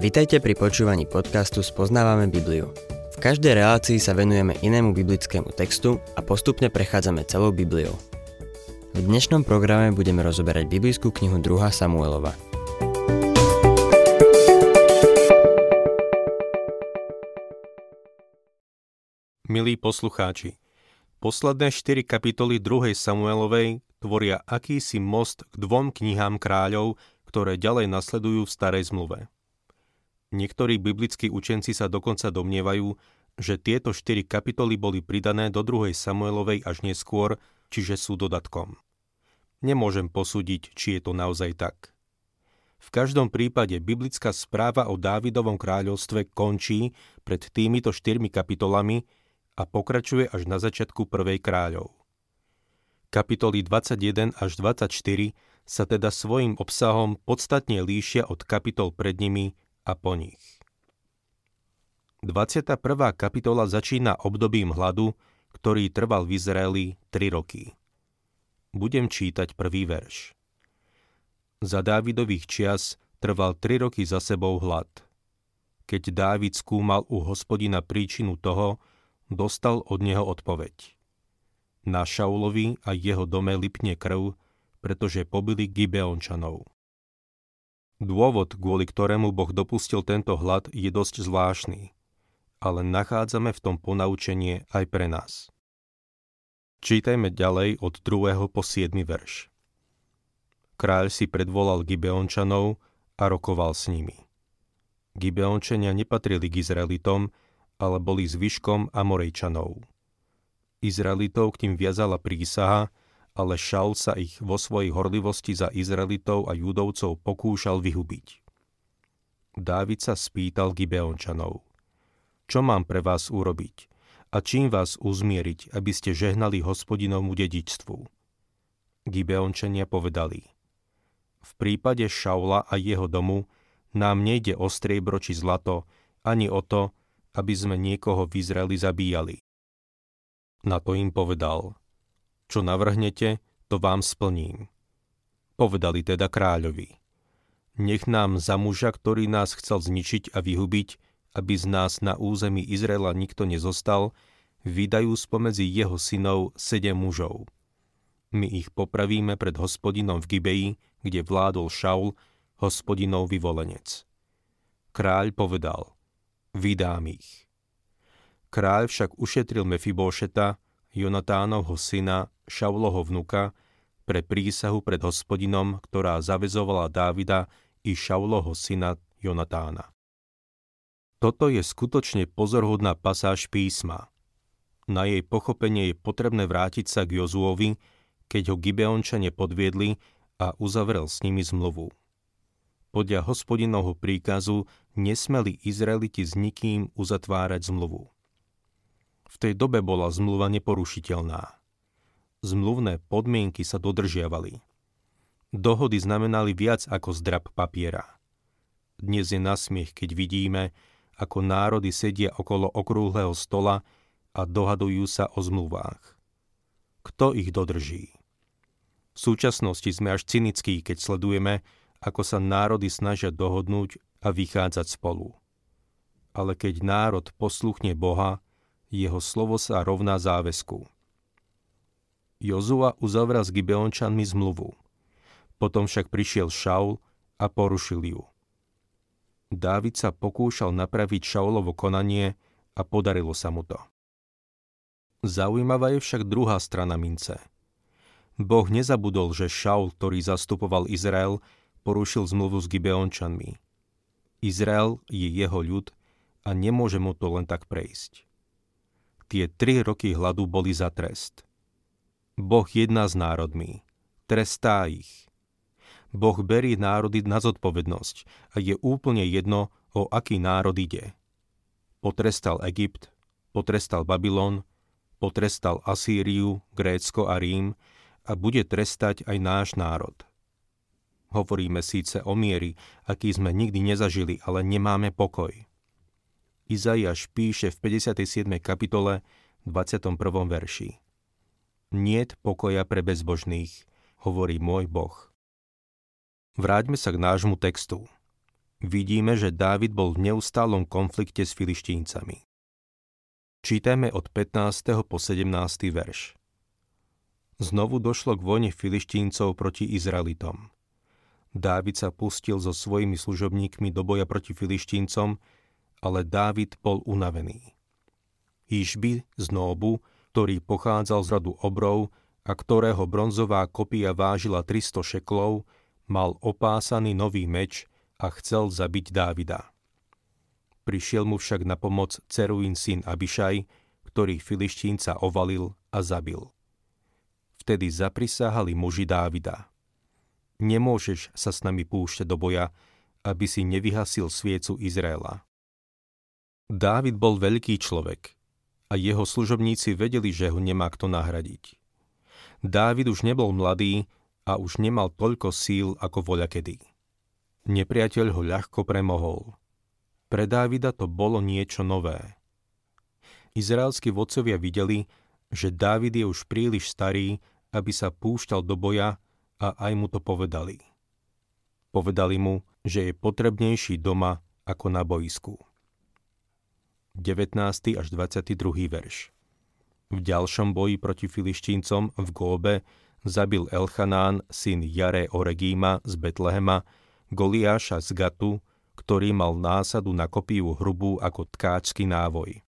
Vitajte pri počúvaní podcastu Spoznávame Bibliu. V každej relácii sa venujeme inému biblickému textu a postupne prechádzame celou Bibliou. V dnešnom programe budeme rozoberať biblickú knihu 2. Samuelova. Milí poslucháči, posledné 4 kapitoly 2. Samuelovej tvoria akýsi most k dvom knihám kráľov, ktoré ďalej nasledujú v starej zmluve. Niektorí biblickí učenci sa dokonca domnievajú, že tieto štyri kapitoly boli pridané do druhej Samuelovej až neskôr, čiže sú dodatkom. Nemôžem posúdiť, či je to naozaj tak. V každom prípade biblická správa o Dávidovom kráľovstve končí pred týmito štyrmi kapitolami a pokračuje až na začiatku prvej kráľov. Kapitoly 21 až 24 sa teda svojim obsahom podstatne líšia od kapitol pred nimi a po nich. 21. kapitola začína obdobím hladu, ktorý trval v Izraeli 3 roky. Budem čítať prvý verš. Za Dávidových čias trval 3 roky za sebou hlad. Keď Dávid skúmal u hospodina príčinu toho, dostal od neho odpoveď. Na Šaulovi a jeho dome lipne krv, pretože pobili Gibeončanov. Dôvod, kvôli ktorému Boh dopustil tento hlad, je dosť zvláštny, ale nachádzame v tom ponaučenie aj pre nás. Čítajme ďalej od 2. po 7. verš. Kráľ si predvolal Gibeončanov a rokoval s nimi. Gibeončania nepatrili k Izraelitom, ale boli zvyškom Amorejčanov. Izraelitov k ním viazala prísaha, ale Šaul sa ich vo svojej horlivosti za Izraelitov a Judovcov pokúšal vyhubiť. Dávid sa spýtal Gibeončanov, čo mám pre vás urobiť a čím vás uzmieriť, aby ste žehnali hospodinovmu dedičstvu. Gibeončania povedali, v prípade Šaula a jeho domu nám nejde o striebro či zlato, ani o to, aby sme niekoho v Izraeli zabíjali. Na to im povedal, čo navrhnete, to vám splním. Povedali teda kráľovi. Nech nám za muža, ktorý nás chcel zničiť a vyhubiť, aby z nás na území Izraela nikto nezostal, vydajú spomedzi jeho synov sedem mužov. My ich popravíme pred hospodinom v Gibeji, kde vládol Šaul, hospodinov vyvolenec. Kráľ povedal, vydám ich. Kráľ však ušetril Mefibošeta, Jonatánovho syna, Šauloho vnuka, pre prísahu pred hospodinom, ktorá zavezovala Dávida i Šauloho syna Jonatána. Toto je skutočne pozorhodná pasáž písma. Na jej pochopenie je potrebné vrátiť sa k Jozuovi, keď ho Gibeončane podviedli a uzavrel s nimi zmluvu. Podľa hospodinovho príkazu nesmeli Izraeliti s nikým uzatvárať zmluvu. V tej dobe bola zmluva neporušiteľná. Zmluvné podmienky sa dodržiavali. Dohody znamenali viac ako zdrab papiera. Dnes je nasmiech, keď vidíme, ako národy sedia okolo okrúhleho stola a dohadujú sa o zmluvách. Kto ich dodrží? V súčasnosti sme až cynickí, keď sledujeme, ako sa národy snažia dohodnúť a vychádzať spolu. Ale keď národ posluchne Boha, jeho slovo sa rovná záväzku. Jozua uzavrel s Gibeončanmi zmluvu. Potom však prišiel Šaul a porušil ju. Dávid sa pokúšal napraviť Šaulovo konanie a podarilo sa mu to. Zaujímavá je však druhá strana mince. Boh nezabudol, že Šaul, ktorý zastupoval Izrael, porušil zmluvu s Gibeončanmi. Izrael je jeho ľud a nemôže mu to len tak prejsť. Tie tri roky hladu boli za trest. Boh jedná s národmi, trestá ich. Boh berie národy na zodpovednosť a je úplne jedno, o aký národ ide. Potrestal Egypt, potrestal Babylon, potrestal Asýriu, Grécko a Rím a bude trestať aj náš národ. Hovoríme síce o miery, aký sme nikdy nezažili, ale nemáme pokoj. Izaiáš píše v 57. kapitole 21. verši. Niet pokoja pre bezbožných, hovorí môj Boh. Vráťme sa k nášmu textu. vidíme, že Dávid bol v neustálom konflikte s filištíncami. Čítajme od 15. po 17. verš. Znovu došlo k vojne filištíncov proti Izraelitom. Dávid sa pustil so svojimi služobníkmi do boja proti filištíncom, ale Dávid bol unavený. Išby z Nóbu, ktorý pochádzal z rodu obrov a ktorého bronzová kopia vážila 300 šeklov, mal opásaný nový meč a chcel zabiť Dávida. Prišiel mu však na pomoc Ceruín syn Abišaj, ktorý filištínca ovalil a zabil. Vtedy zaprisahali muži Dávida. Nemôžeš sa s nami púšťať do boja, aby si nevyhasil sviecu Izraela. Dávid bol veľký človek a jeho služobníci vedeli, že ho nemá kto nahradiť. Dávid už nebol mladý a už nemal toľko síl ako voľakedy. Nepriateľ ho ľahko premohol. Pre Dávida to bolo niečo nové. Izraelskí vodcovia videli, že Dávid je už príliš starý, aby sa púšťal do boja a aj mu to povedali. Povedali mu, že je potrebnejší doma ako na boisku. 19. až 22. verš V ďalšom boji proti filištíncom v Góbe zabil Elchanán, syn Jare Oregíma z Betlehema, Goliáša z Gatu, ktorý mal násadu na kopiu hrubú ako tkáčsky návoj.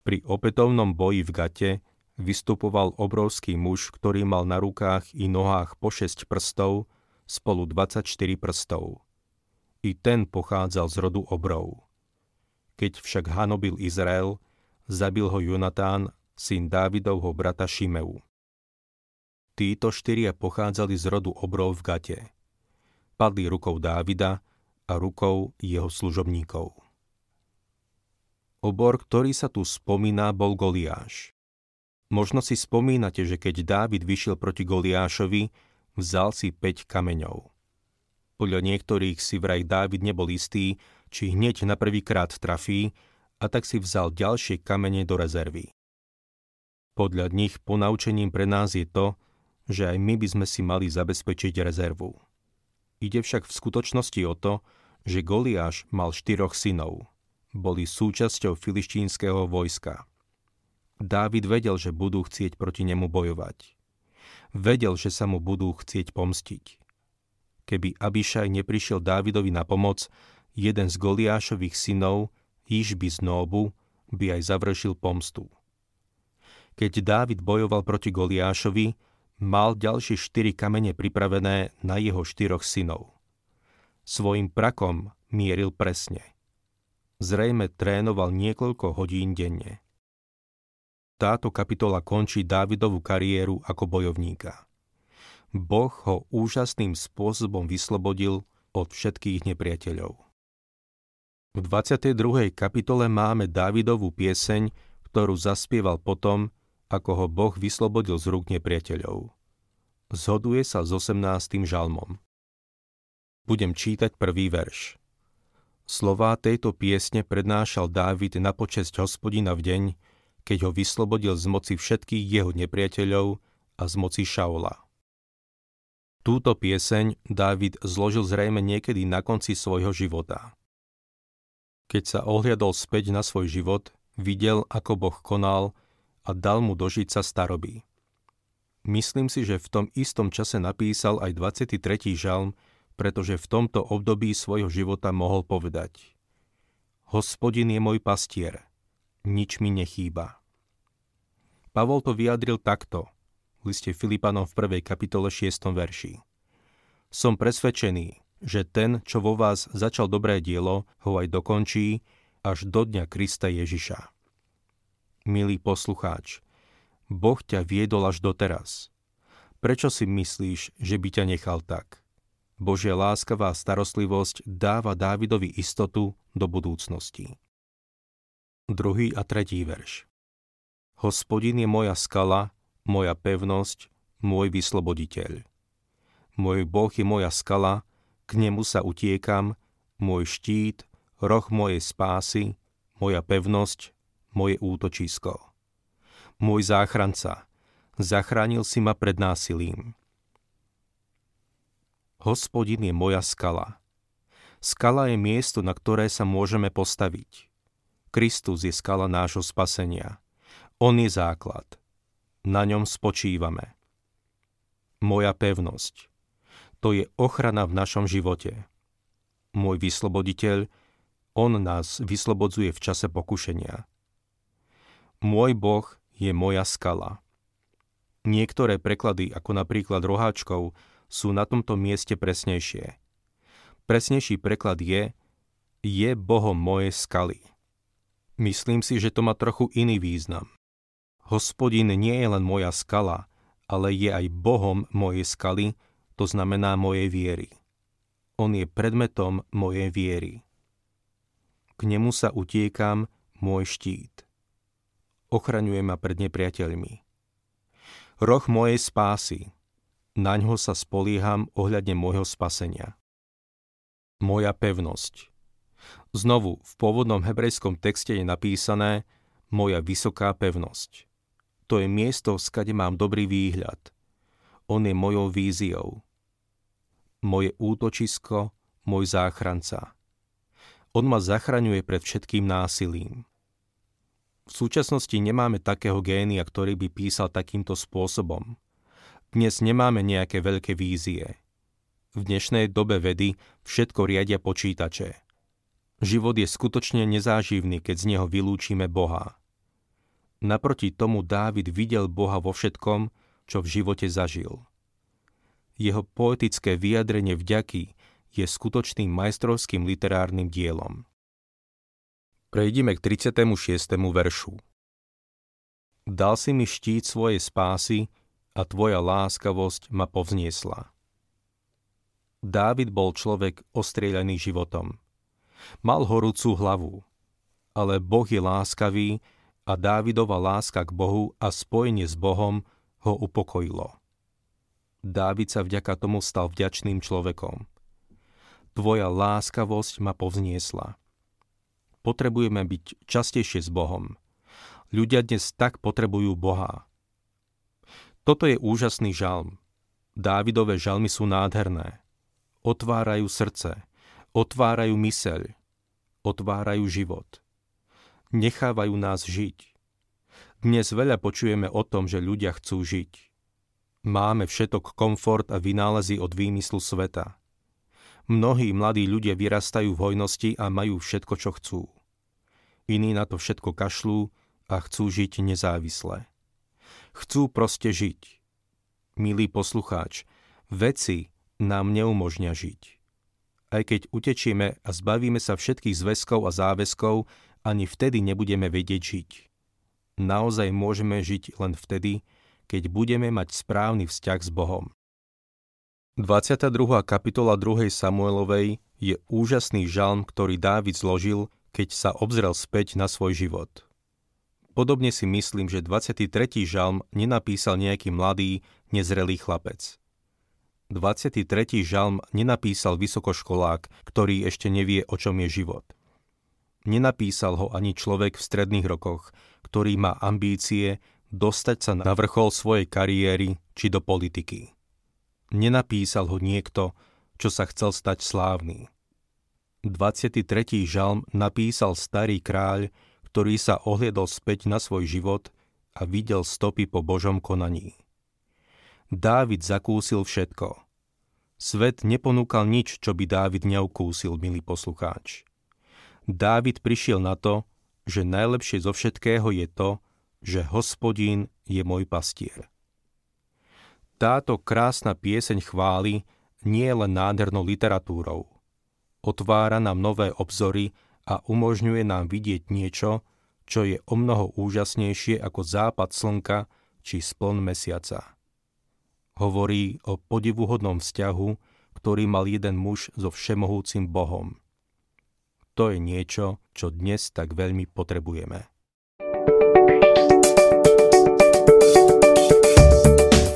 Pri opätovnom boji v Gate vystupoval obrovský muž, ktorý mal na rukách i nohách po 6 prstov, spolu 24 prstov. I ten pochádzal z rodu obrov. Keď však hanobil Izrael, zabil ho Jonatán, syn Dávidovho brata Šimeu. Títo štyria pochádzali z rodu obrov v Gate. Padli rukou Dávida a rukou jeho služobníkov. Obor, ktorý sa tu spomína, bol Goliáš. Možno si spomínate, že keď Dávid vyšiel proti Goliášovi, vzal si 5 kameňov. Podľa niektorých si vraj Dávid nebol istý, či hneď na prvýkrát trafí, a tak si vzal ďalšie kamene do rezervy. Podľa nich ponaučením pre nás je to, že aj my by sme si mali zabezpečiť rezervu. Ide však v skutočnosti o to, že Goliáš mal štyroch synov – boli súčasťou filištínskeho vojska. Dávid vedel, že budú chcieť proti nemu bojovať. Vedel, že sa mu budú chcieť pomstiť. Keby Abišaj neprišiel Dávidovi na pomoc, jeden z Goliášových synov, Išby z Nóbu, by aj završil pomstu. Keď Dávid bojoval proti Goliášovi, mal ďalšie štyri kamene pripravené na jeho štyroch synov. Svojim prakom mieril presne – zrejme trénoval niekoľko hodín denne. Táto kapitola končí Dávidovú kariéru ako bojovníka. Boh ho úžasným spôsobom vyslobodil od všetkých nepriateľov. V 22. kapitole máme Dávidovú pieseň, ktorú zaspieval potom, ako ho Boh vyslobodil z rúk nepriateľov. Zhoduje sa s 18. žalmom. Budem čítať prvý verš. Slová tejto piesne prednášal Dávid na počesť hospodina v deň, keď ho vyslobodil z moci všetkých jeho nepriateľov a z moci Šaula. Túto pieseň Dávid zložil zrejme niekedy na konci svojho života. Keď sa ohliadol späť na svoj život, videl, ako Boh konal a dal mu dožiť sa staroby. Myslím si, že v tom istom čase napísal aj 23. žalm, pretože v tomto období svojho života mohol povedať Hospodin je môj pastier, nič mi nechýba. Pavol to vyjadril takto v liste Filipanom v 1. kapitole 6. verši. Som presvedčený, že ten, čo vo vás začal dobré dielo, ho aj dokončí až do dňa Krista Ježiša. Milý poslucháč, Boh ťa viedol až doteraz. Prečo si myslíš, že by ťa nechal tak? Božia láskavá starostlivosť dáva Dávidovi istotu do budúcnosti. Druhý a tretí verš. Hospodin je moja skala, moja pevnosť, môj vysloboditeľ. Môj Boh je moja skala, k nemu sa utiekam, môj štít, roh mojej spásy, moja pevnosť, moje útočisko. Môj záchranca, zachránil si ma pred násilím Hospodin je moja skala. Skala je miesto, na ktoré sa môžeme postaviť. Kristus je skala nášho spasenia. On je základ. Na ňom spočívame. Moja pevnosť. To je ochrana v našom živote. Môj vysloboditeľ, on nás vyslobodzuje v čase pokušenia. Môj Boh je moja skala. Niektoré preklady, ako napríklad roháčkov, sú na tomto mieste presnejšie. Presnejší preklad je je Bohom moje skaly. Myslím si, že to má trochu iný význam. Hospodin nie je len moja skala, ale je aj Bohom mojej skaly, to znamená mojej viery. On je predmetom mojej viery. K nemu sa utiekam, môj štít. Ochraňuje ma pred nepriateľmi roh mojej spásy. Na ňo sa spolieham ohľadne môjho spasenia. Moja pevnosť. Znovu, v pôvodnom hebrejskom texte je napísané moja vysoká pevnosť. To je miesto, skade mám dobrý výhľad. On je mojou víziou. Moje útočisko, môj záchranca. On ma zachraňuje pred všetkým násilím. V súčasnosti nemáme takého génia, ktorý by písal takýmto spôsobom. Dnes nemáme nejaké veľké vízie. V dnešnej dobe vedy všetko riadia počítače. Život je skutočne nezáživný, keď z neho vylúčime Boha. Naproti tomu Dávid videl Boha vo všetkom, čo v živote zažil. Jeho poetické vyjadrenie vďaky je skutočným majstrovským literárnym dielom. Prejdime k 36. veršu. Dal si mi štít svojej spásy a tvoja láskavosť ma povzniesla. Dávid bol človek ostrieľaný životom. Mal horúcu hlavu, ale Boh je láskavý a Dávidova láska k Bohu a spojenie s Bohom ho upokojilo. Dávid sa vďaka tomu stal vďačným človekom. Tvoja láskavosť ma povzniesla potrebujeme byť častejšie s Bohom. Ľudia dnes tak potrebujú Boha. Toto je úžasný žalm. Dávidové žalmy sú nádherné. Otvárajú srdce, otvárajú myseľ, otvárajú život. Nechávajú nás žiť. Dnes veľa počujeme o tom, že ľudia chcú žiť. Máme všetok komfort a vynálezy od výmyslu sveta. Mnohí mladí ľudia vyrastajú v hojnosti a majú všetko, čo chcú iní na to všetko kašľú a chcú žiť nezávisle. Chcú proste žiť. Milý poslucháč, veci nám neumožňa žiť. Aj keď utečieme a zbavíme sa všetkých zväzkov a záväzkov, ani vtedy nebudeme vedieť žiť. Naozaj môžeme žiť len vtedy, keď budeme mať správny vzťah s Bohom. 22. kapitola 2. Samuelovej je úžasný žalm, ktorý Dávid zložil, keď sa obzrel späť na svoj život. Podobne si myslím, že 23. žalm nenapísal nejaký mladý, nezrelý chlapec. 23. žalm nenapísal vysokoškolák, ktorý ešte nevie, o čom je život. Nenapísal ho ani človek v stredných rokoch, ktorý má ambície dostať sa na vrchol svojej kariéry či do politiky. Nenapísal ho niekto, čo sa chcel stať slávny. 23. žalm napísal starý kráľ, ktorý sa ohliadol späť na svoj život a videl stopy po Božom konaní. Dávid zakúsil všetko. Svet neponúkal nič, čo by Dávid neukúsil, milý poslucháč. Dávid prišiel na to, že najlepšie zo všetkého je to, že hospodín je môj pastier. Táto krásna pieseň chvály nie je len nádhernou literatúrou, otvára nám nové obzory a umožňuje nám vidieť niečo, čo je o mnoho úžasnejšie ako západ slnka či spln mesiaca. Hovorí o podivuhodnom vzťahu, ktorý mal jeden muž so všemohúcim Bohom. To je niečo, čo dnes tak veľmi potrebujeme.